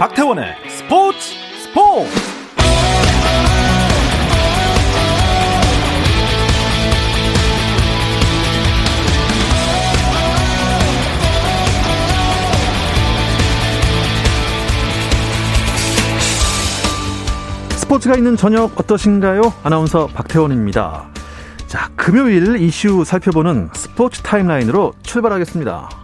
박태원의 스포츠 스포츠 스포츠가 있는 저녁 어떠신가요? 아나운서 박태원입니다. 자, 금요일 이슈 살펴보는 스포츠 타임라인으로 출발하겠습니다.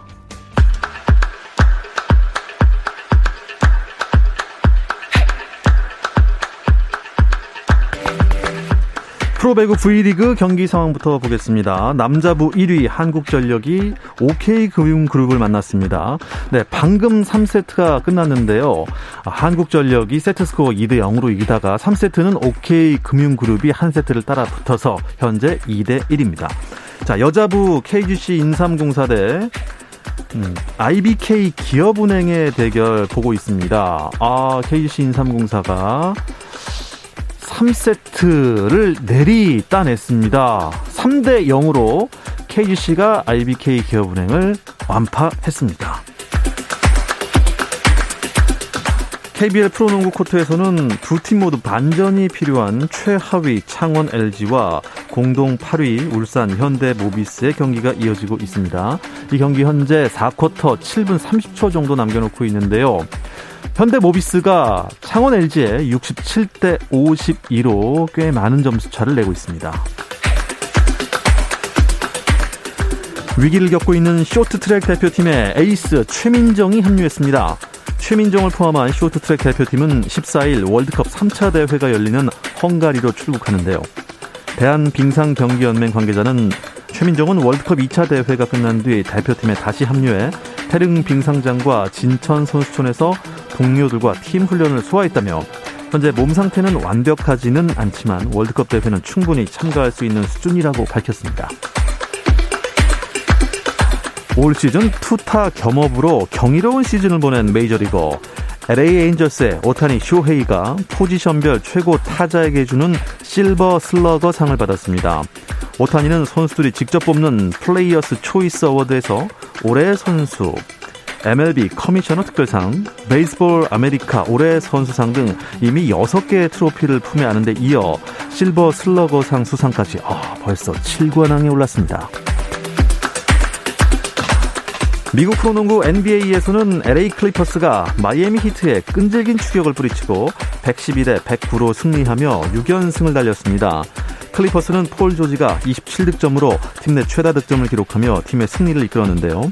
프로배구 V리그 경기 상황부터 보겠습니다. 남자부 1위 한국전력이 OK금융그룹을 만났습니다. 네, 방금 3세트가 끝났는데요. 한국전력이 세트스코어 2대 0으로 이기다가 3세트는 OK금융그룹이 한 세트를 따라 붙어서 현재 2대 1입니다. 자, 여자부 KGC 인삼공사 대 음, IBK 기업은행의 대결 보고 있습니다. 아, KGC 인삼공사가 3세트를 내리 따냈습니다. 3대 0으로 KGC가 IBK 기업은행을 완파했습니다. KBL 프로농구 코트에서는 두 팀 모두 반전이 필요한 최하위 창원 LG와 공동 8위 울산 현대 모비스의 경기가 이어지고 있습니다. 이 경기 현재 4쿼터 7분 30초 정도 남겨놓고 있는데요. 현대 모비스가 창원 LG에 67대 52로 꽤 많은 점수 차를 내고 있습니다. 위기를 겪고 있는 쇼트트랙 대표팀의 에이스 최민정이 합류했습니다. 최민정을 포함한 쇼트트랙 대표팀은 14일 월드컵 3차 대회가 열리는 헝가리로 출국하는데요. 대한빙상경기연맹 관계자는 최민정은 월드컵 2차 대회가 끝난 뒤 대표팀에 다시 합류해 태릉 빙상장과 진천 선수촌에서 동료들과 팀 훈련을 소화했다며 현재 몸 상태는 완벽하지는 않지만 월드컵 대회는 충분히 참가할 수 있는 수준이라고 밝혔습니다. 올 시즌 투타 겸업으로 경이로운 시즌을 보낸 메이저리거 LA 에인절스의 오타니 쇼헤이가 포지션별 최고 타자에게 주는 실버 슬러거 상을 받았습니다. 오타니는 선수들이 직접 뽑는 플레이어스 초이스 어워드에서 올해의 선수, MLB 커미셔너 특별상, 베이스볼 아메리카 올해 선수상 등 이미 6개의 트로피를 품에 안은 데 이어 실버 슬러거상 수상까지 아, 벌써 7관왕에 올랐습니다. 미국 프로농구 NBA에서는 LA 클리퍼스가 마이애미 히트에 끈질긴 추격을 뿌리치고 112대 109로 승리하며 6연승을 달렸습니다. 클리퍼스는 폴 조지가 27득점으로 팀 내 최다 득점을 기록하며 팀의 승리를 이끌었는데요.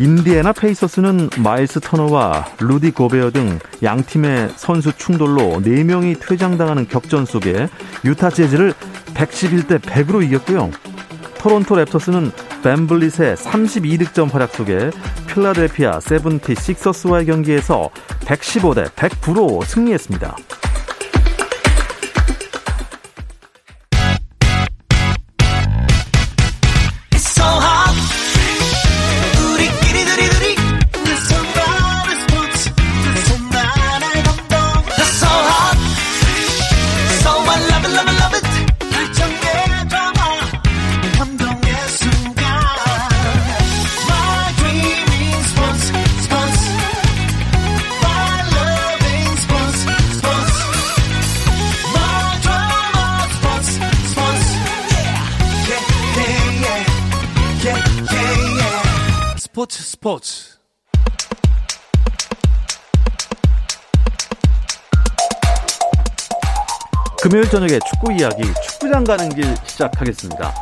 인디애나 페이서스는 마일스 터너와 루디 고베어 등 양 팀의 선수 충돌로 4명이 퇴장당하는 격전 속에 유타 재즈를 111대 100으로 이겼고요. 토론토 랩터스는 벤블릿의 32득점 활약 속에 필라델피아 세븐티 식서스와의 경기에서 115대 109로 승리했습니다. 스포츠 금요일 저녁에 축구 이야기 축구장 가는 길 시작하겠습니다.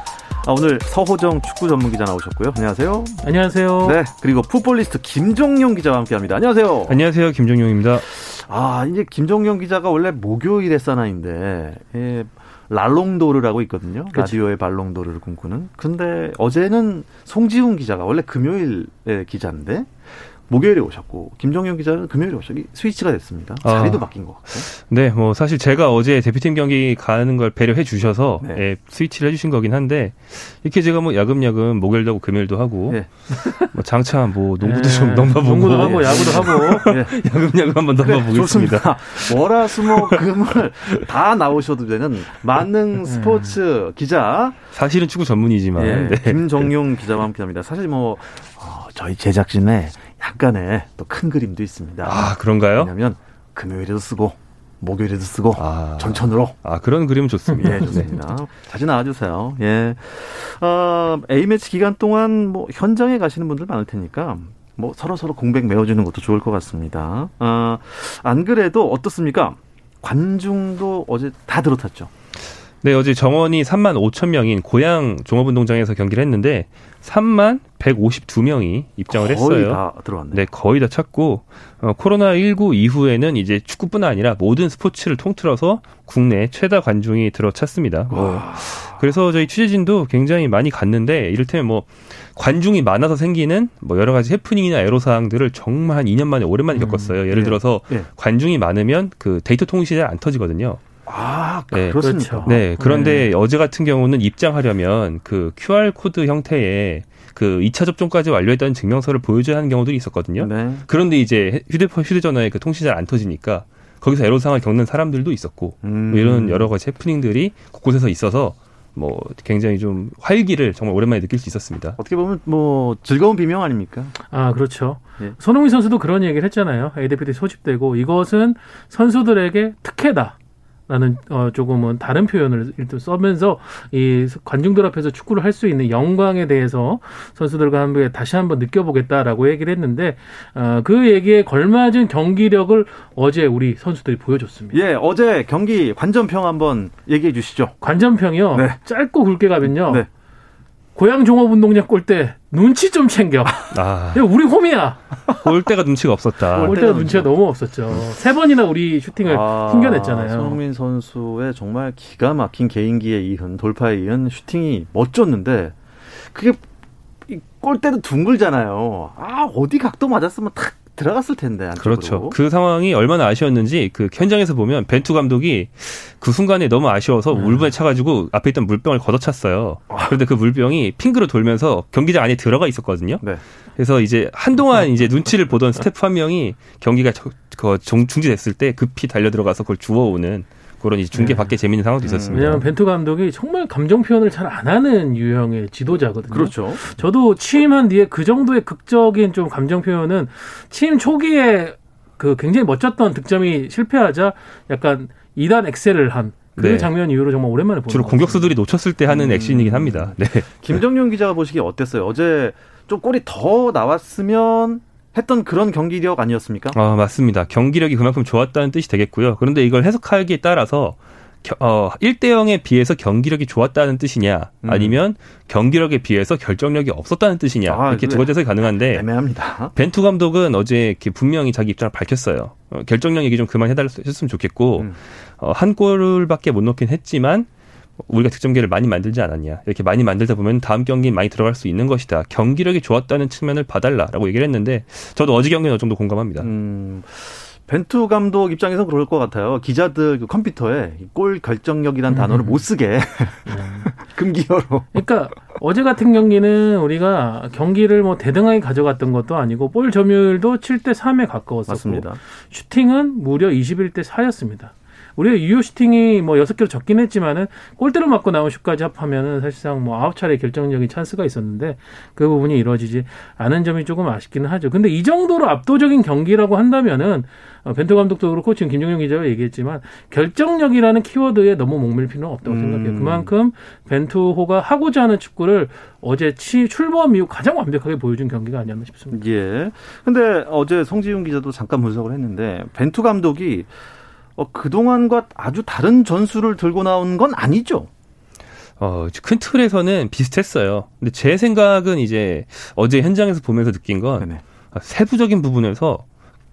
아, 오늘 서호정 축구 전문 기자 나오셨고요. 안녕하세요. 안녕하세요. 네. 그리고 풋볼리스트 김종용 기자와 함께 합니다. 안녕하세요. 안녕하세요. 김종용입니다. 아, 이제 김종용 기자가 원래 목요일에 사나인데, 예, 랄롱도르라고 있거든요. 그치. 라디오의 발롱도르를 꿈꾸는. 근데 어제는 송지훈 기자가 원래 금요일의 기자인데 목요일에 오셨고 김정현 기자는 금요일에 오셨기 스위치가 됐습니다. 자리도 아. 바뀐 것 같아요. 네, 뭐 사실 제가 어제 대표팀 경기 가는 걸 배려해 주셔서 네. 예, 스위치를 해주신 거긴 한데 이렇게 제가 뭐 야금야금 목요일도 하고 금요일도 하고 네. 뭐 장차 뭐 농구도 네. 좀 넘어보고 농구도 하고 야구도 하고 네. 야금야금 한번 넘어보겠습니다. 그래, 월화수목 금을 다 나오셔도 되는 만능 스포츠 기자. 사실은 축구 전문이지만 네. 김정용 기자와 함께합니다. 사실 뭐 어, 저희 제작진에 약간의 또 큰 그림도 있습니다. 아 그런가요? 왜냐하면 금요일에도 쓰고 목요일에도 쓰고 아, 전천으로. 아 그런 그림은 좋습니다. 예, 좋습니다. 네. 자주 나와주세요. 예. 어, A 매치 기간 동안 뭐 현장에 가시는 분들 많을 테니까 뭐 서로 서로 공백 메워주는 것도 좋을 것 같습니다. 어, 안 그래도 어떻습니까? 관중도 어제 다 들어탔죠. 네, 어제 정원이 3만 5천 명인 고양 종합운동장에서 경기를 했는데 3만 152명이 입장을 했어요. 다 들어왔네. 네, 거의 다 찼고 어, 코로나 19 이후에는 이제 축구뿐 아니라 모든 스포츠를 통틀어서 국내 최다 관중이 들어찼습니다. 뭐 그래서 저희 취재진도 굉장히 많이 갔는데 이를테면 뭐 관중이 많아서 생기는 뭐 여러 가지 해프닝이나 애로 사항들을 정말 한 2년 만에 오랜만에 음, 겪었어요. 예를 예. 들어서 예. 관중이 많으면 그 데이터 통신이 안 터지거든요. 아, 네. 그렇습니까? 네. 그런데 네. 어제 같은 경우는 입장하려면 그 QR 코드 형태의 그 2차 접종까지 완료했다는 증명서를 보여줘야 하는 경우들이 있었거든요. 네. 그런데 이제 휴대폰 휴대전화에 그 통신이 잘 안 터지니까 거기서 애로사항을 겪는 사람들도 있었고 음. 뭐 이런 여러 가지 해프닝들이 곳곳에서 있어서 뭐 굉장히 좀 활기를 정말 오랜만에 느낄 수 있었습니다. 어떻게 보면 뭐 즐거운 비명 아닙니까? 아 그렇죠. 예. 손흥민 선수도 그런 얘기를 했잖아요. A대표팀 소집되고 이것은 선수들에게 특혜다. 라는 어 조금은 다른 표현을 일단 써면서 이 관중들 앞에서 축구를 할 수 있는 영광에 대해서 선수들과 함께 다시 한번 느껴보겠다라고 얘기를 했는데 어, 그 얘기에 걸맞은 경기력을 어제 우리 선수들이 보여줬습니다. 예, 어제 경기 관전평 한번 얘기해 주시죠. 관전평이요. 네. 짧고 굵게 가면요. 네. 고양 종합운동장 골대 눈치 좀 챙겨. 아. 우리 홈이야. 골대가 눈치가 없었다. 골대가 눈치가 너무 없었죠. 세 번이나 우리 슈팅을 아, 튕겨냈잖아요. 손흥민 선수의 정말 기가 막힌 개인기에 이은 돌파에 이은 슈팅이 멋졌는데 그게 골대도 둥글잖아요. 아 어디 각도 맞았으면 탁 들어갔을 텐데. 안쪽으로. 그렇죠. 그 상황이 얼마나 아쉬웠는지 그 현장에서 보면 벤투 감독이 그 순간에 너무 아쉬워서 음. 물분에 차가지고 앞에 있던 물병을 걷어찼어요. 아. 그런데 그 물병이 핑크로 돌면서 경기장 안에 들어가 있었거든요. 네. 그래서 이제 한동안 이제 눈치를 보던 스태프 한 명이 경기가 그 중지됐을 때 급히 달려 들어가서 그걸 주워오는 그런 이제 중계 네. 밖에 재밌는 상황도 있었습니다. 왜냐하면 벤투 감독이 정말 감정 표현을 잘 안 하는 유형의 지도자거든요. 그렇죠. 저도 취임한 뒤에 그 정도의 극적인 좀 감정 표현은 취임 초기에 그 굉장히 멋졌던 득점이 실패하자 약간 2단 엑셀을 한그 네. 장면 이후로 정말 오랜만에 보는 주로 공격수들이 놓쳤을 때 하는 음. 액션이긴 합니다. 네. 김정용 기자가 보시기에 어땠어요? 어제 좀 골이 더 나왔으면 했던 그런 경기력 아니었습니까? 아, 맞습니다. 경기력이 그만큼 좋았다는 뜻이 되겠고요. 그런데 이걸 해석하기에 따라서 어, 1대 0에 비해서 경기력이 좋았다는 뜻이냐, 음. 아니면 경기력에 비해서 결정력이 없었다는 뜻이냐, 아, 이렇게 두 가지 해석이 가능한데, 애매합니다. 벤투 감독은 어제 분명히 자기 입장을 밝혔어요. 어, 결정력 얘기 좀 그만 해달랬으면 좋겠고, 음. 어, 한 골밖에 못 넣긴 했지만, 우리가 득점기를 많이 만들지 않았냐. 이렇게 많이 만들다 보면 다음 경기에 많이 들어갈 수 있는 것이다. 경기력이 좋았다는 측면을 봐달라라고 얘기를 했는데 저도 어제 경기는 어느 정도 공감합니다. 음, 벤투 감독 입장에서 그럴 것 같아요. 기자들 그 컴퓨터에 골 결정력이란 음. 단어를 못 쓰게 음. 금기어로. 그러니까 어제 같은 경기는 우리가 경기를 뭐 대등하게 가져갔던 것도 아니고 볼 점유율도 7대 3에 가까웠었고 맞습니다. 슈팅은 무려 21대 4였습니다. 우리가 유효 슈팅이 뭐 여섯 개로 적긴 했지만은 골대로 맞고 나온 슛까지 합하면은 사실상 뭐 아홉 차례 결정적인 찬스가 있었는데 그 부분이 이루어지지 않은 점이 조금 아쉽기는 하죠. 근데 이 정도로 압도적인 경기라고 한다면은 어, 벤투 감독도 그렇고 지금 김종영 기자가 얘기했지만 결정력이라는 키워드에 너무 목맬 필요는 없다고 음. 생각해요. 그만큼 벤투호가 하고자 하는 축구를 어제 치 출범 이후 가장 완벽하게 보여준 경기가 아니었나 싶습니다. 예. 근데 어제 송지훈 기자도 잠깐 분석을 했는데 벤투 감독이 어, 그동안과 아주 다른 전술을 들고 나온 건 아니죠. 어, 큰 틀에서는 비슷했어요. 근데 제 생각은 이제 어제 현장에서 보면서 느낀 건 네네. 세부적인 부분에서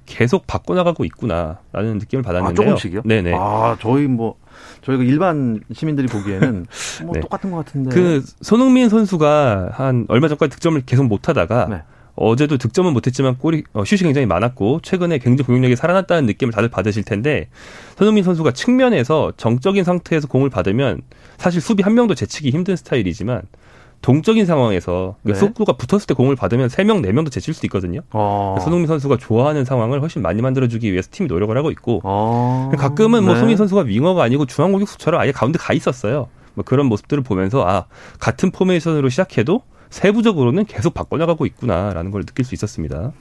계속 바꿔나가고 있구나라는 느낌을 받았는데요. 아, 조금씩이요? 네네. 아, 저희 뭐 저희가 일반 시민들이 보기에는 뭐 네. 똑같은 것 같은데. 그 손흥민 선수가 한 얼마 전까지 득점을 계속 못하다가 네. 어제도 득점은 못했지만 골이 어, 슛이 굉장히 많았고 최근에 굉장히 공격력이 살아났다는 느낌을 다들 받으실 텐데 손흥민 선수가 측면에서 정적인 상태에서 공을 받으면 사실 수비 한 명도 제치기 힘든 스타일이지만 동적인 상황에서 네. 속도가 붙었을 때 공을 받으면 3명, 4명도 제칠 수 있거든요. 어. 손흥민 선수가 좋아하는 상황을 훨씬 많이 만들어주기 위해서 팀이 노력을 하고 있고 어. 가끔은 뭐 네. 손흥민 선수가 윙어가 아니고 중앙 공격수처럼 아예 가운데 가 있었어요. 뭐 그런 모습들을 보면서 아 같은 포메이션으로 시작해도 세부적으로는 계속 바꿔나가고 있구나라는 걸 느낄 수 있었습니다.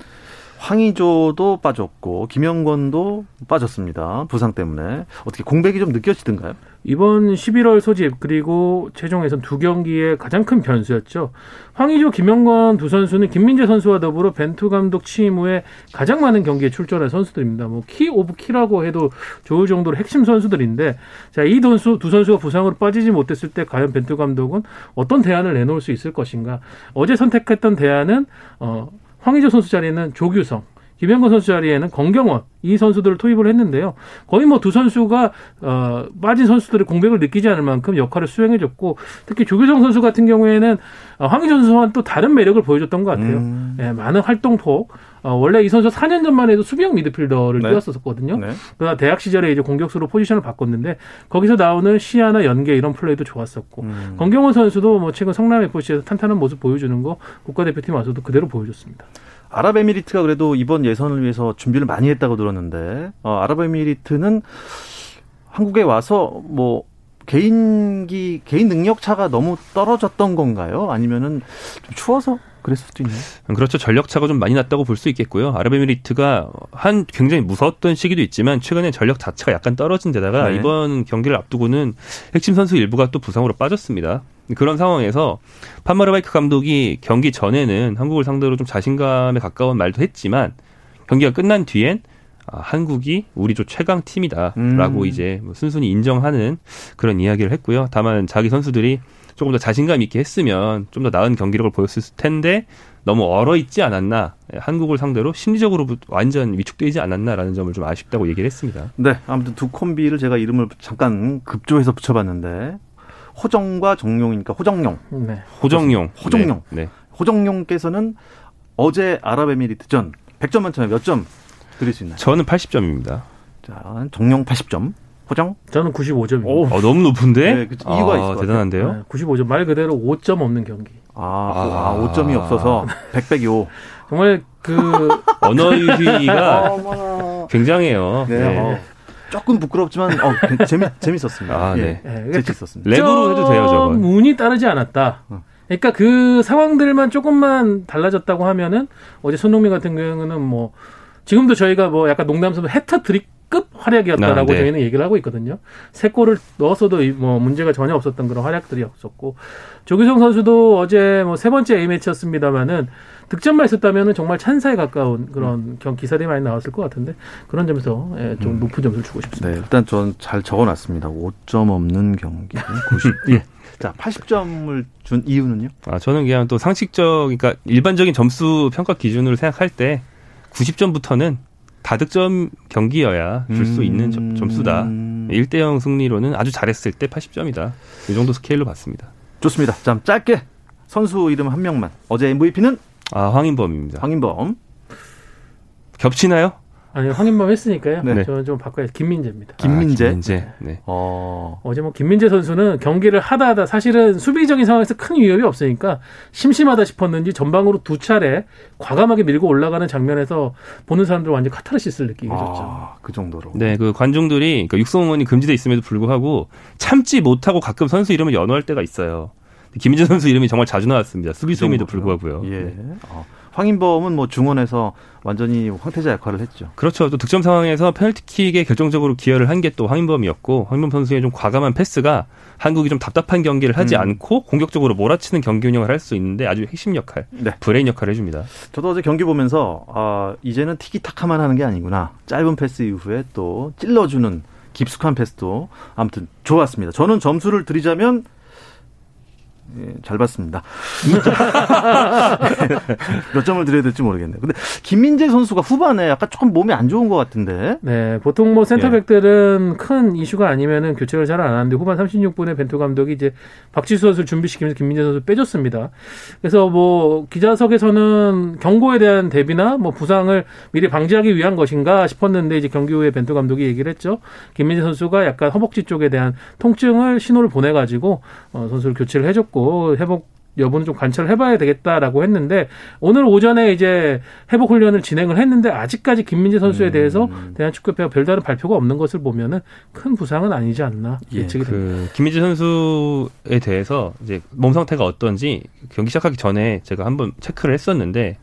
황의조도 빠졌고 김영권도 빠졌습니다. 부상 때문에 어떻게 공백이 좀 느껴지던가요? 이번 11월 소집 그리고 최종 예선 두 경기의 가장 큰 변수였죠. 황의조, 김영권 두 선수는 김민재 선수와 더불어 벤투 감독 취임 후에 가장 많은 경기에 출전한 선수들입니다. 뭐 key of key라고 해도 좋을 정도로 핵심 선수들인데 자, 이 선수 두 선수가 부상으로 빠지지 못했을 때 과연 벤투 감독은 어떤 대안을 내놓을 수 있을 것인가? 어제 선택했던 대안은 어 황의조 선수 자리에는 조규성, 김현건 선수 자리에는 권경원 이 선수들을 투입을 했는데요. 거의 뭐 두 선수가 어, 빠진 선수들의 공백을 느끼지 않을 만큼 역할을 수행해줬고 특히 조규성 선수 같은 경우에는 어, 황희조 선수와는 또 다른 매력을 보여줬던 것 같아요. 음. 예, 많은 활동폭. 어, 원래 이 선수 4년 전만 해도 수비형 미드필더를 네. 뛰었었거든요. 네. 그러나 대학 시절에 이제 공격수로 포지션을 바꿨는데 거기서 나오는 시야나 연계 이런 플레이도 좋았었고 음. 권경원 선수도 뭐 최근 성남 FC에서 탄탄한 모습 보여주는 거 국가대표팀 와서도 그대로 보여줬습니다. 아랍에미리트가 그래도 이번 예선을 위해서 준비를 많이 했다고 들었는데 어, 아랍에미리트는 한국에 와서 뭐 개인기 개인 능력 차가 너무 떨어졌던 건가요? 아니면은 좀 추워서 그랬을 수도 있나요? 그렇죠. 전력 차가 좀 많이 났다고 볼 수 있겠고요. 아랍에미리트가 한 굉장히 무서웠던 시기도 있지만 최근에 전력 자체가 약간 떨어진 데다가 네. 이번 경기를 앞두고는 핵심 선수 일부가 또 부상으로 빠졌습니다. 그런 상황에서 판마르바이크 감독이 경기 전에는 한국을 상대로 좀 자신감에 가까운 말도 했지만 경기가 끝난 뒤엔 아, 한국이 우리 조 최강 팀이다라고 음. 이제 뭐 순순히 인정하는 그런 이야기를 했고요. 다만 자기 선수들이 조금 더 자신감 있게 했으면 좀 더 나은 경기력을 보였을 텐데 너무 얼어 있지 않았나 한국을 상대로 심리적으로 완전 위축되지 않았나라는 점을 좀 아쉽다고 얘기를 했습니다. 네, 아무튼 두 콤비를 제가 이름을 잠깐 급조해서 붙여봤는데 호정과 정용이니까 호정용. 네. 호정용. 호정용. 네. 네. 호정용께서는 어제 아랍에미리트전 100점 만점에 몇 점 드릴 수 있나요? 저는 80점입니다. 자, 정용 80점. 호정? 저는 95점입니다. 오, 어, 너무 높은데? 네, 그, 이유가 아, 있어 대단한데요? 네, 95점. 말 그대로 5점 없는 경기. 아, 아, 아 5점이 없어서 100백이 5. 정말 그 언어 유희가 굉장해요. 네. 네. 어. 조금 부끄럽지만 어, 재미 재밌었습니다. 아, 네. 예. 네. 재밌었습니다. 랩으로 해도 돼요, 저거. 운이 따르지 않았다. 어. 그러니까 그 상황들만 조금만 달라졌다고 하면은 어제 손흥민 같은 경우는 뭐 지금도 저희가 뭐 약간 농담스러운 해터트릭 급 활약이었다라고 아, 네. 저희는 얘기를 하고 있거든요. 세 골을 넣었어도 뭐 문제가 전혀 없었던 그런 활약들이었었고 조규성 선수도 어제 뭐 세 번째 A 매치였습니다만은 득점만 있었다면 정말 찬사에 가까운 그런 경 기사들이 많이 나왔을 것 같은데 그런 점에서 예, 좀 음. 높은 점수를 주고 싶습니다. 네, 일단 전 잘 적어놨습니다. 5점 없는 경기 90. 예. 자, 80점을 준 이유는요? 아, 저는 그냥 또 상식적, 그러니까 일반적인 점수 평가 기준으로 생각할 때 90점부터는 다득점 경기여야 줄수 음. 있는 점, 점수다. 1대 0 승리로는 아주 잘했을 때 80점이다. 이 정도 스케일로 봤습니다. 좋습니다. 자, 짧게 선수 이름 한 명만. 어제 MVP는 아, 황인범입니다. 황인범. 겹치나요? 아니 황인범 했으니까요. 네. 저는 좀 바꿔야 김민재입니다. 김민재. 아, 김민재. 네. 어. 어제 뭐 김민재 선수는 경기를 하다 하다 사실은 수비적인 상황에서 큰 위협이 없으니까 심심하다 싶었는지 전방으로 두 차례 과감하게 밀고 올라가는 장면에서 보는 사람들 완전 카타르시스를 느끼게 해줬죠. 아, 그 정도로. 네, 그 관중들이 그러니까 육성 응원이 금지돼 있음에도 불구하고 참지 못하고 가끔 선수 이름을 연호할 때가 있어요. 김민재 선수 이름이 정말 자주 나왔습니다. 수비수임에도 그 불구하고요. 예. 네. 어. 황인범은 뭐 중원에서 완전히 황태자 역할을 했죠. 그렇죠. 또 득점 상황에서 페널티킥에 결정적으로 기여를 한 게 또 황인범이었고 황인범 선수의 좀 과감한 패스가 한국이 좀 답답한 경기를 하지 음. 않고 공격적으로 몰아치는 경기 운영을 할 수 있는데 아주 핵심 역할, 네. 브레인 역할을 해줍니다. 저도 어제 경기 보면서 아, 이제는 티키타카만 하는 게 아니구나. 짧은 패스 이후에 또 찔러주는 깊숙한 패스도 아무튼 좋았습니다. 저는 점수를 드리자면 예, 잘 봤습니다. 몇 점을 드려야 될지 모르겠네요. 근데 김민재 선수가 후반에 약간 조금 몸이 안 좋은 것 같은데. 네, 보통 뭐 센터백들은 예. 큰 이슈가 아니면은 교체를 잘 안 하는데 후반 36분에 벤투 감독이 이제 박지수 선수 준비시키면서 김민재 선수 빼줬습니다. 그래서 뭐 기자석에서는 경고에 대한 대비나 뭐 부상을 미리 방지하기 위한 것인가 싶었는데 이제 경기 후에 벤투 감독이 얘기를 했죠. 김민재 선수가 약간 허벅지 쪽에 대한 통증을 신호를 보내가지고 어, 선수를 교체를 해줬고. 회복 여부는 좀 관찰을 해봐야 되겠다라고 했는데 오늘 오전에 이제 회복 훈련을 진행을 했는데 아직까지 김민재 선수에 음. 대해서 대한축구협회가 별다른 발표가 없는 것을 보면은 큰 부상은 아니지 않나 예, 예측이 그 됩니다. 김민재 선수에 대해서 이제 몸 상태가 어떤지 경기 시작하기 전에 제가 한번 체크를 했었는데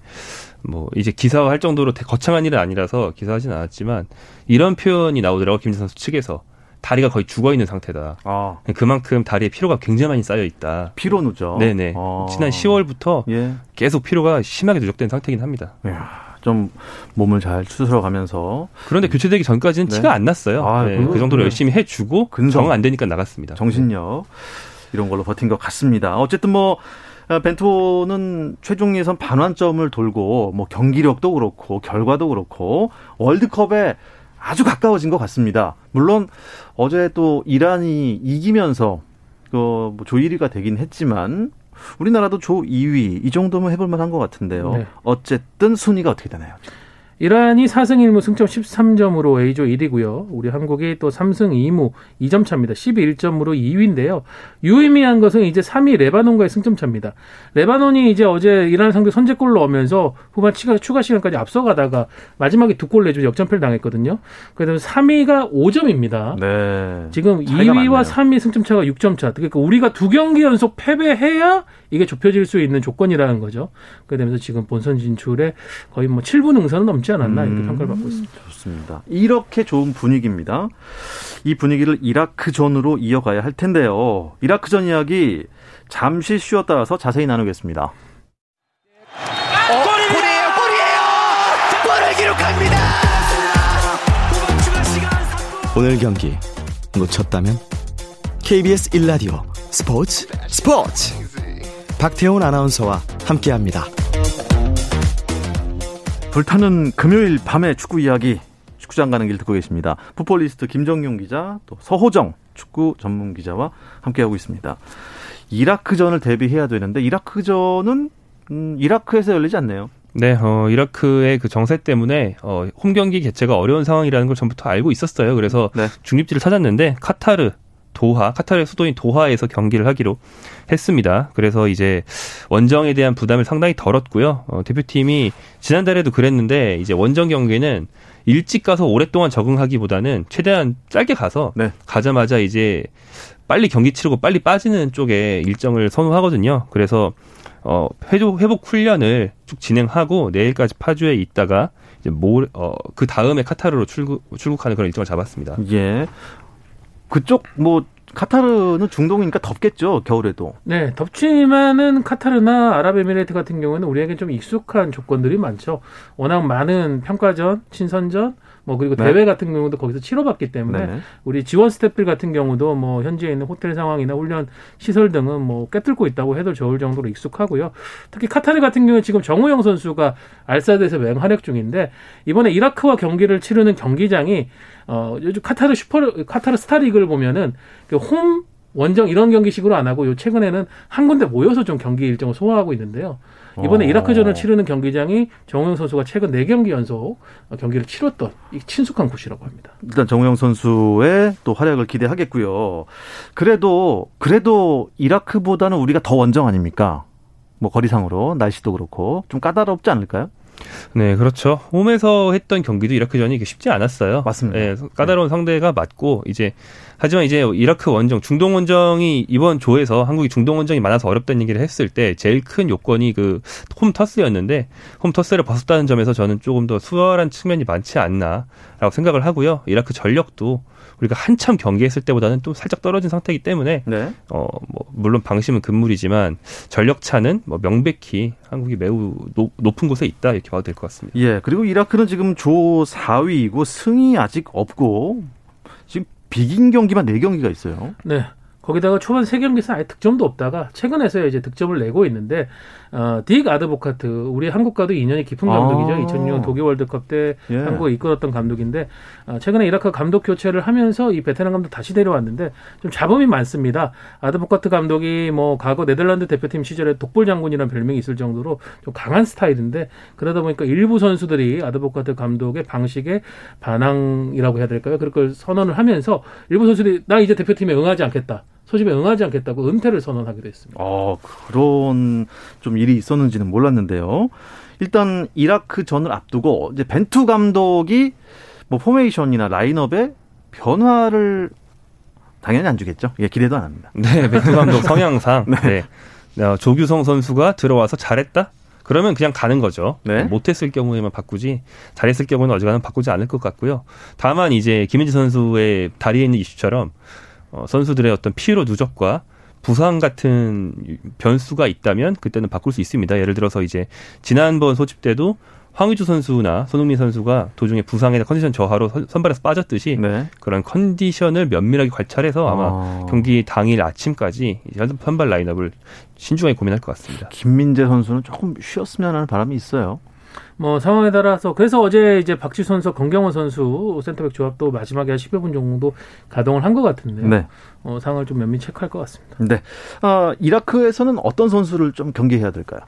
뭐 이제 기사화 할 정도로 거창한 일은 아니라서 기사하진 않았지만 이런 표현이 나오더라고 김진 선수 측에서 다리가 거의 죽어 있는 상태다. 아. 그만큼 다리에 피로가 굉장히 많이 쌓여 있다. 피로 누죠. 네네. 아. 지난 10월부터 예. 계속 피로가 심하게 누적된 상태긴 합니다. 이야, 좀 몸을 잘 추스러가면서 그런데 교체되기 전까지는 네. 티가 안 났어요. 아, 네. 그 정도로 열심히 해주고 근성 정안 되니까 나갔습니다. 정신력 이런 걸로 버틴 것 같습니다. 어쨌든 뭐 어, 벤토는 최종 예선 반환점을 돌고 뭐 경기력도 그렇고 결과도 그렇고 월드컵에 아주 가까워진 것 같습니다. 물론 어제 또 이란이 이기면서 그뭐 조 1위가 되긴 했지만 우리나라도 조 2위 이 정도면 해볼 만한 것 같은데요. 네. 어쨌든 순위가 어떻게 되나요? 이란이 4승 1무 승점 13점으로 A조 1위고요. 우리 한국이 또 3승 2무 2점 차입니다. 11점으로 2위인데요. 유의미한 것은 이제 3위 레바논과의 승점 차입니다. 레바논이 이제 어제 이란 상대 선제골을 넣으면서 후반 추가 시간까지 앞서가다가 마지막에 두 골 내주 역전패를 당했거든요. 그래서 3위가 5점입니다. 네. 지금 2위와 많네요. 3위 승점 차가 6점 차. 그러니까 우리가 두 경기 연속 패배해야 이게 좁혀질 수 있는 조건이라는 거죠. 그러면서 지금 본선 진출에 거의 뭐 7분 응선은 넘지 않았나 이렇게 음, 평가를 받고 있습니다. 좋습니다. 이렇게 좋은 분위기입니다. 이 분위기를 이라크 전으로 이어가야 할 텐데요. 이라크 전 이야기 잠시 쉬었다 와서 자세히 나누겠습니다. 어, 골이에요, 골이에요! 골을 기록합니다! 오늘 경기 놓쳤다면 KBS 1라디오 스포츠 스포츠 박태훈 아나운서와 함께합니다. 불타는 금요일 밤의 축구 이야기 축구장 가는 길 듣고 계십니다. 풋볼리스트 김정용 기자 또 서호정 축구 전문 기자와 함께하고 있습니다. 이라크전을 대비해야 되는데 이라크전은 음, 이라크에서 열리지 않네요. 네, 어, 이라크의 그 정세 때문에 어, 홈 경기 개최가 어려운 상황이라는 걸 전부터 알고 있었어요. 그래서 네. 중립지를 찾았는데 카타르 도하, 카타르의 수도인 도하에서 경기를 하기로 했습니다. 그래서 이제 원정에 대한 부담을 상당히 덜었고요. 어, 대표팀이 지난달에도 그랬는데 이제 원정 경기는 일찍 가서 오랫동안 적응하기보다는 최대한 짧게 가서 네. 가자마자 이제 빨리 경기 치르고 빨리 빠지는 쪽에 일정을 선호하거든요. 그래서 어 회복 회복 훈련을 쭉 진행하고 내일까지 파주에 있다가 이제 모 어 그 다음에 카타르로 출국 출국하는 그런 일정을 잡았습니다. 예. 그쪽 뭐 카타르는 중동이니까 덥겠죠 겨울에도. 네, 덥지만은 카타르나 아랍에미레이트 같은 경우는 우리에게 좀 익숙한 조건들이 많죠. 워낙 많은 평가전, 친선전, 뭐 그리고 네. 대회 같은 경우도 거기서 치러봤기 때문에 네. 우리 지원 스태프들 같은 경우도 뭐 현지에 있는 호텔 상황이나 훈련 시설 등은 뭐 꿰뚫고 있다고 해도 좋을 정도로 익숙하고요. 특히 카타르 같은 경우에 지금 정우영 선수가 알사드에서 맹활약 중인데 이번에 이라크와 경기를 치르는 경기장이 어 요즘 카타르 슈퍼 카타르 스타리그를 보면은 그홈 원정 이런 경기식으로 안 하고 요 최근에는 한 군데 모여서 좀 경기 일정을 소화하고 있는데요. 이번에 어. 이라크전을 치르는 경기장이 정우영 선수가 최근 4경기 연속 경기를 치렀던 친숙한 곳이라고 합니다. 일단 정우영 선수의 또 활약을 기대하겠고요. 그래도 그래도 이라크보다는 우리가 더 원정 아닙니까? 뭐 거리상으로 날씨도 그렇고 좀 까다롭지 않을까요? 네, 그렇죠. 홈에서 했던 경기도 이라크전이 쉽지 않았어요. 맞습니다. 네, 까다로운 네. 상대가 맞고 이제 하지만 이제 이라크 원정, 중동 원정이 이번 조에서 한국이 중동 원정이 많아서 어렵다는 얘기를 했을 때 제일 큰 요건이 그 홈 텃세였는데 홈 텃세를 벗었다는 점에서 저는 조금 더 수월한 측면이 많지 않나라고 생각을 하고요. 이라크 전력도 우리가 한참 경기했을 때보다는 또 살짝 떨어진 상태이기 때문에 네. 어 뭐 물론 방심은 금물이지만 전력 차는 뭐 명백히 한국이 매우 노, 높은 곳에 있다 이렇게 봐도 될 것 같습니다. 예. 그리고 이라크는 지금 조 4위이고 승이 아직 없고 비긴 경기만 4경기가 있어요. 네. 거기다가 초반 세 경기에서 아예 득점도 없다가 최근에서야 이제 득점을 내고 있는데 어, 딕 아드보카트 우리 한국과도 인연이 깊은 감독이죠. 아. 2006년 독일 월드컵 때 예. 한국을 이끌었던 감독인데 어, 최근에 이라크 감독 교체를 하면서 이 베테랑 감독 다시 데려왔는데 좀 잡음이 많습니다. 아드보카트 감독이 뭐 과거 네덜란드 대표팀 시절에 독볼 장군이라는 별명이 있을 정도로 좀 강한 스타일인데 그러다 보니까 일부 선수들이 아드보카트 감독의 방식에 반항이라고 해야 될까요? 그걸 선언을 하면서 일부 선수들이 나 이제 대표팀에 응하지 않겠다. 소집에 응하지 않겠다고 은퇴를 선언하기도 했습니다. 아, 그런 좀 일이 있었는지는 몰랐는데요. 일단 이라크 전을 앞두고 이제 벤투 감독이 뭐 포메이션이나 라인업에 변화를 당연히 안 주겠죠. 예, 기대도 안 합니다. 네, 벤투 감독 성향상 네. 네. 어, 조규성 선수가 들어와서 잘했다. 그러면 그냥 가는 거죠. 네. 못했을 경우에만 바꾸지 잘했을 경우는 어지간하면 바꾸지 않을 것 같고요. 다만 이제 김민지 선수의 다리에 있는 이슈처럼 어, 선수들의 어떤 피로 누적과 부상 같은 변수가 있다면 그때는 바꿀 수 있습니다. 예를 들어서 이제 지난번 소집 때도 황의주 선수나 손흥민 선수가 도중에 부상이나 컨디션 저하로 선발에서 빠졌듯이 네. 그런 컨디션을 면밀하게 관찰해서 아마 아. 경기 당일 아침까지 선발 라인업을 신중하게 고민할 것 같습니다. 김민재 선수는 조금 쉬었으면 하는 바람이 있어요. 뭐 상황에 따라서 그래서 어제 이제 박지 선수, 건경원 선수 센터백 조합도 마지막에 한 10여 분 정도 가동을 한 것 같은데 네. 어, 상황을 좀 면밀히 체크할 것 같습니다. 네. 어, 이라크에서는 어떤 선수를 좀 경계해야 될까요?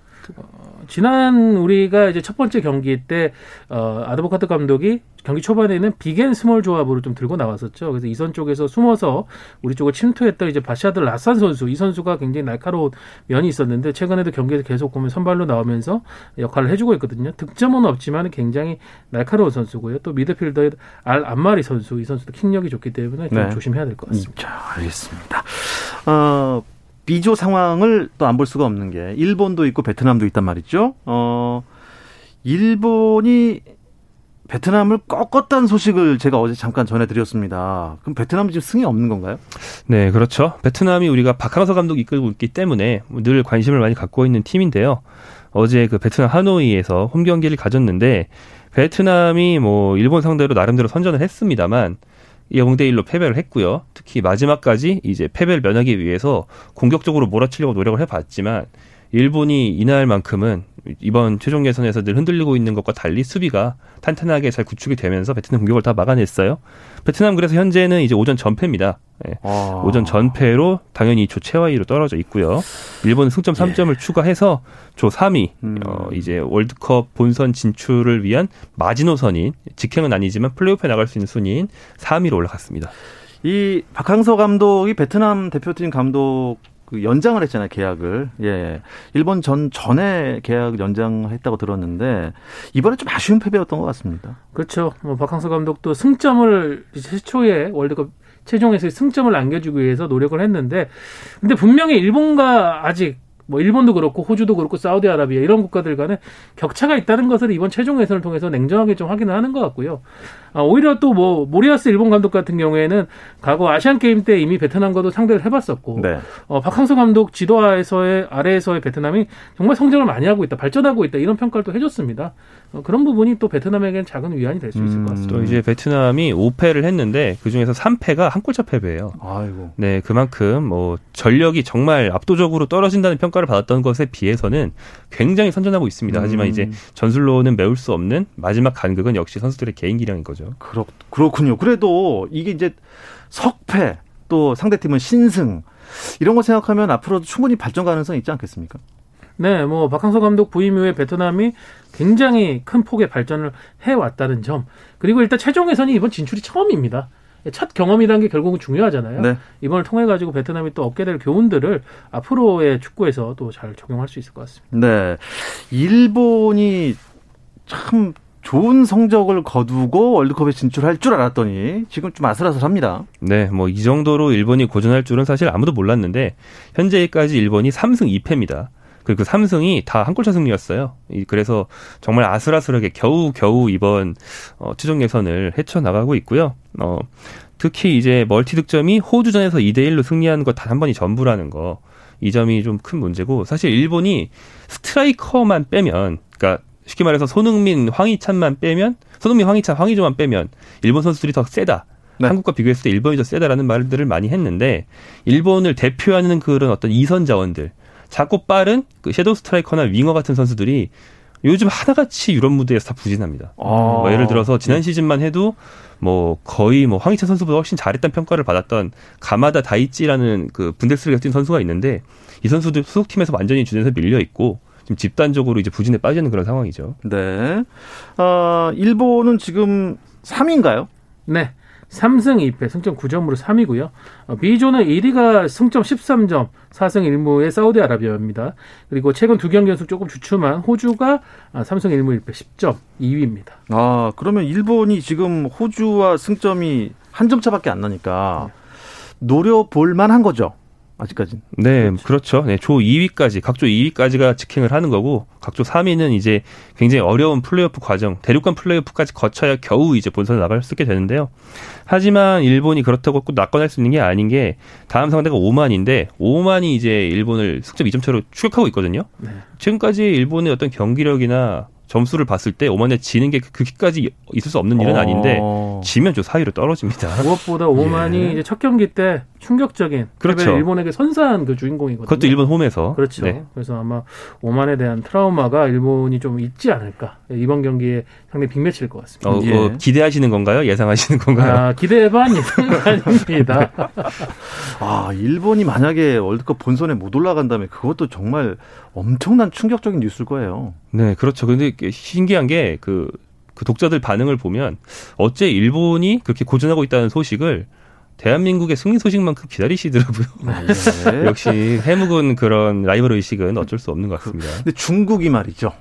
어, 지난 우리가 이제 첫 번째 경기 때 어, 아드보카트 감독이 경기 초반에는 big and small 조합으로 좀 들고 나왔었죠. 그래서 이선 쪽에서 숨어서 우리 쪽을 침투했던 이제 바샤르 라산 선수 이 선수가 굉장히 날카로운 면이 있었는데 최근에도 경기에서 계속 보면 선발로 나오면서 역할을 해주고 있거든요. 득점은 없지만 굉장히 날카로운 선수고요. 또 미드필더의 알 안마리 선수 이 선수도 킥력이 좋기 때문에 좀 네. 조심해야 될 것 같습니다. 자, 알겠습니다. 어, 비조 상황을 또 안 볼 수가 없는 게 일본도 있고 베트남도 있단 말이죠. 어, 일본이 베트남을 꺾었다는 소식을 제가 어제 잠깐 전해드렸습니다. 그럼 베트남은 지금 승이 없는 건가요? 네, 그렇죠. 베트남이 우리가 박항서 감독이 이끌고 있기 때문에 늘 관심을 많이 갖고 있는 팀인데요. 어제 그 베트남 하노이에서 홈 경기를 가졌는데 베트남이 뭐 일본 상대로 나름대로 선전을 했습니다만 0대 1로 패배를 했고요. 특히 마지막까지 이제 패배를 면하기 위해서 공격적으로 몰아치려고 노력을 해봤지만 일본이 이날만큼은 이번 최종 예선에서 늘 흔들리고 있는 것과 달리 수비가 탄탄하게 잘 구축이 되면서 베트남 공격을 다 막아냈어요. 베트남 그래서 현재는 이제 오전 전패입니다. 네. 아. 오전 전패로 당연히 조 최하위로 떨어져 있고요. 일본은 승점 3점을 예. 추가해서 조 3위 음. 어, 이제 월드컵 본선 진출을 위한 마지노선인 직행은 아니지만 플레이오프에 나갈 수 있는 순위인 3위로 올라갔습니다. 이 박항서 감독이 베트남 대표팀 감독 그 연장을 했잖아요 계약을 예 일본 전 전에 계약 연장했다고 들었는데 이번에 좀 아쉬운 패배였던 것 같습니다. 그렇죠. 뭐 박항서 감독도 승점을 최초에 월드컵 최종에서 승점을 남겨주기 위해서 노력을 했는데 근데 분명히 일본과 아직 뭐 일본도 그렇고 호주도 그렇고 사우디아라비아 이런 국가들과는 격차가 있다는 것을 이번 최종 예선을 통해서 냉정하게 좀 확인을 하는 것 같고요. 아, 오히려 또 뭐 모리아스 일본 감독 같은 경우에는 과거 아시안 게임 때 이미 베트남과도 상대를 해봤었고 네. 어, 박항서 감독 지도하에서의 아래에서의 베트남이 정말 성장을 많이 하고 있다, 발전하고 있다 이런 평가를 또 해줬습니다. 어, 그런 부분이 또 베트남에게는 작은 위안이 될 수 있을 것 음, 같습니다. 또 이제 베트남이 5패를 했는데 그 중에서 3패가 한 골차 패배예요. 아이고. 네, 그만큼 뭐 전력이 정말 압도적으로 떨어진다는 평가를 받았던 것에 비해서는 굉장히 선전하고 있습니다. 음. 하지만 이제 전술로는 메울 수 없는 마지막 간극은 역시 선수들의 개인 기량인 거죠. 그렇 그렇군요. 그래도 이게 이제 석패 또 상대팀은 신승 이런 거 생각하면 앞으로도 충분히 발전 가능성이 있지 않겠습니까? 네, 뭐 박항서 감독 부임 이후에 베트남이 굉장히 큰 폭의 발전을 해왔다는 점. 그리고 일단 최종 예선이 이번 진출이 처음입니다. 첫 경험이라는 게 결국은 중요하잖아요. 네. 이번을 통해 가지고 베트남이 또 얻게 될 교훈들을 앞으로의 축구에서 또 잘 적용할 수 있을 것 같습니다. 네. 일본이 참 좋은 성적을 거두고 월드컵에 진출할 줄 알았더니 지금 좀 아슬아슬합니다. 네, 뭐 이 정도로 일본이 고전할 줄은 사실 아무도 몰랐는데 현재까지 일본이 3승 2패입니다. 그리고 그 삼승이 다 한 골차 승리였어요. 그래서 정말 아슬아슬하게 겨우 겨우 이번 어, 최종 예선을 헤쳐나가고 있고요. 어, 특히 이제 멀티 득점이 호주전에서 2대 1로 승리한 것 단 한 번이 전부라는 거. 이 점이 좀 큰 문제고 사실 일본이 스트라이커만 빼면 그러니까 쉽게 말해서 손흥민, 황희찬만 빼면 손흥민, 황희찬, 황의조만 빼면 일본 선수들이 더 세다. 네. 한국과 비교했을 때 일본이 더 세다라는 말들을 많이 했는데 일본을 대표하는 그런 어떤 이선 자원들 작고 빠른 그 섀도우 스트라이커나 윙어 같은 선수들이 요즘 하나같이 유럽 무대에서 다 부진합니다. 아. 뭐 예를 들어서 지난 네. 시즌만 해도 뭐 거의 뭐 황희찬 선수보다 훨씬 잘했다는 평가를 받았던 가마다 다이찌라는 그 분데스리가 뛴 선수가 있는데 이 선수들 소속팀에서 완전히 주전에서 밀려 있고 지금 집단적으로 이제 부진에 빠지는 그런 상황이죠. 네. 어, 일본은 지금 3위인가요? 네. 3승 2패, 승점 9점으로 3위고요. 어, B조는 1위가 승점 13점, 4승 1무의 사우디아라비아입니다. 그리고 최근 두 경기 연속 조금 주춤한 호주가 3승 1무 1패 10점 2위입니다. 아, 그러면 일본이 지금 호주와 승점이 한 점 차밖에 안 나니까 네. 노려볼 만한 거죠. 아직까지. 네, 그렇죠. 그렇죠. 네, 조 2위까지 각조 2위까지가 직행을 하는 거고 각조 3위는 이제 굉장히 어려운 플레이오프 과정, 대륙간 플레이오프까지 거쳐야 겨우 이제 본선에 나갈 수 있게 되는데요. 하지만 일본이 그렇다고 꼭 낙관할 수 있는 게 아닌 게 다음 상대가 오만인데 오만이 이제 일본을 승점 2점 차로 추격하고 있거든요. 네. 지금까지 일본의 어떤 경기력이나 점수를 봤을 때 오만에 지는 게 그기까지 있을 수 없는 일은 아닌데 어. 지면 좀 사이로 떨어집니다. 무엇보다 오만이 예. 이제 첫 경기 때 충격적인 그렇죠. 일본에게 선사한 그 주인공이거든요. 그것도 일본 홈에서 그렇죠. 네. 그래서 아마 오만에 대한 트라우마가 일본이 좀 있지 않을까 이번 경기에 상당히 빅매치일 것 같습니다. 어, 예. 어, 기대하시는 건가요? 예상하시는 건가요? 아, 기대 반 예상 아닙니다. 아 일본이 만약에 월드컵 본선에 못 올라간다면 그것도 정말 엄청난 충격적인 뉴스일 거예요. 네, 그렇죠. 근데 신기한 게 그 그 독자들 반응을 보면 어째 일본이 그렇게 고전하고 있다는 소식을 대한민국의 승리 소식만큼 기다리시더라고요. 네. 역시 해묵은 그런 라이벌 의식은 어쩔 수 없는 것 같습니다. 근데 중국이 말이죠.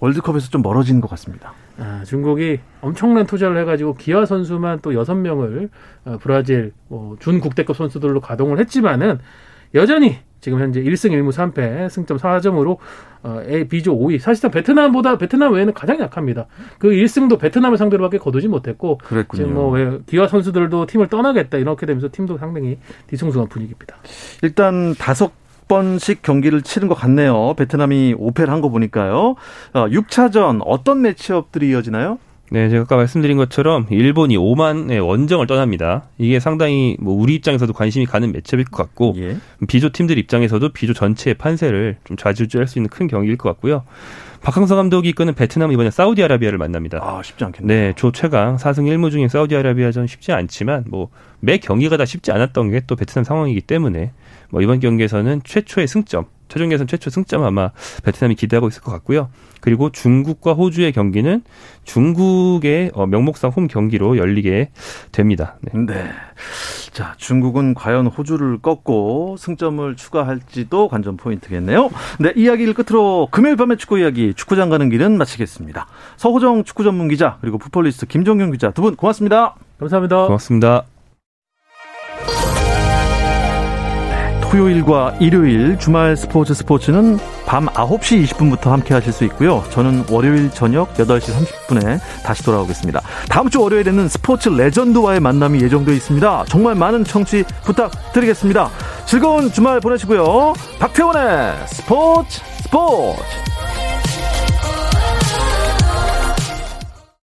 월드컵에서 좀 멀어진 것 같습니다. 아, 중국이 엄청난 투자를 해가지고 기아 선수만 또 여섯 명을 어, 브라질 뭐, 준 국대급 선수들로 가동을 했지만은 여전히 지금 현재 1승 1무 3패 승점 4점으로 어, A, B조 5위. 사실상 베트남보다 베트남 외에는 가장 약합니다. 그 1승도 베트남을 상대로밖에 거두지 못했고 그랬군요. 지금 뭐 기아 선수들도 팀을 떠나겠다 이렇게 되면서 팀도 상당히 뒤숭숭한 분위기입니다. 일단 다섯 번씩 경기를 치른 것 같네요. 베트남이 5패를 한 거 보니까요. 6차전 어, 어떤 매치업들이 이어지나요? 네, 제가 아까 말씀드린 것처럼 일본이 오만의 원정을 떠납니다. 이게 상당히 뭐 우리 입장에서도 관심이 가는 매첩일 것 같고 예. 비조 팀들 입장에서도 비조 전체의 판세를 좀 좌지우지할 수 있는 큰 경기일 것 같고요. 박항서 감독이 이끄는 베트남 이번에 사우디아라비아를 만납니다. 아, 쉽지 않겠네요. 네, 조 최강 4승 1무 중인 사우디아라비아전 쉽지 않지만 뭐 매 경기가 다 쉽지 않았던 게 또 베트남 상황이기 때문에 뭐 이번 경기에서는 최초의 승점 최종 예선 최초 승점 아마 베트남이 기대하고 있을 것 같고요. 그리고 중국과 호주의 경기는 중국의 어, 명목상 홈 경기로 열리게 됩니다. 네. 네. 자, 중국은 과연 호주를 꺾고 승점을 추가할지도 관전 포인트겠네요. 네, 이야기를 끝으로 금요일 밤의 축구 이야기 축구장 가는 길은 마치겠습니다. 서호정 축구 전문 기자 그리고 풋볼리스트 김종경 기자 두 분 고맙습니다. 감사합니다. 고맙습니다. 토요일과 일요일 주말 스포츠 스포츠는 밤 9시 20분부터 함께 하실 수 있고요. 저는 월요일 저녁 8시 30분에 다시 돌아오겠습니다. 다음 주 월요일에는 스포츠 레전드와의 만남이 예정되어 있습니다. 정말 많은 청취 부탁드리겠습니다. 즐거운 주말 보내시고요. 박태원의 스포츠 스포츠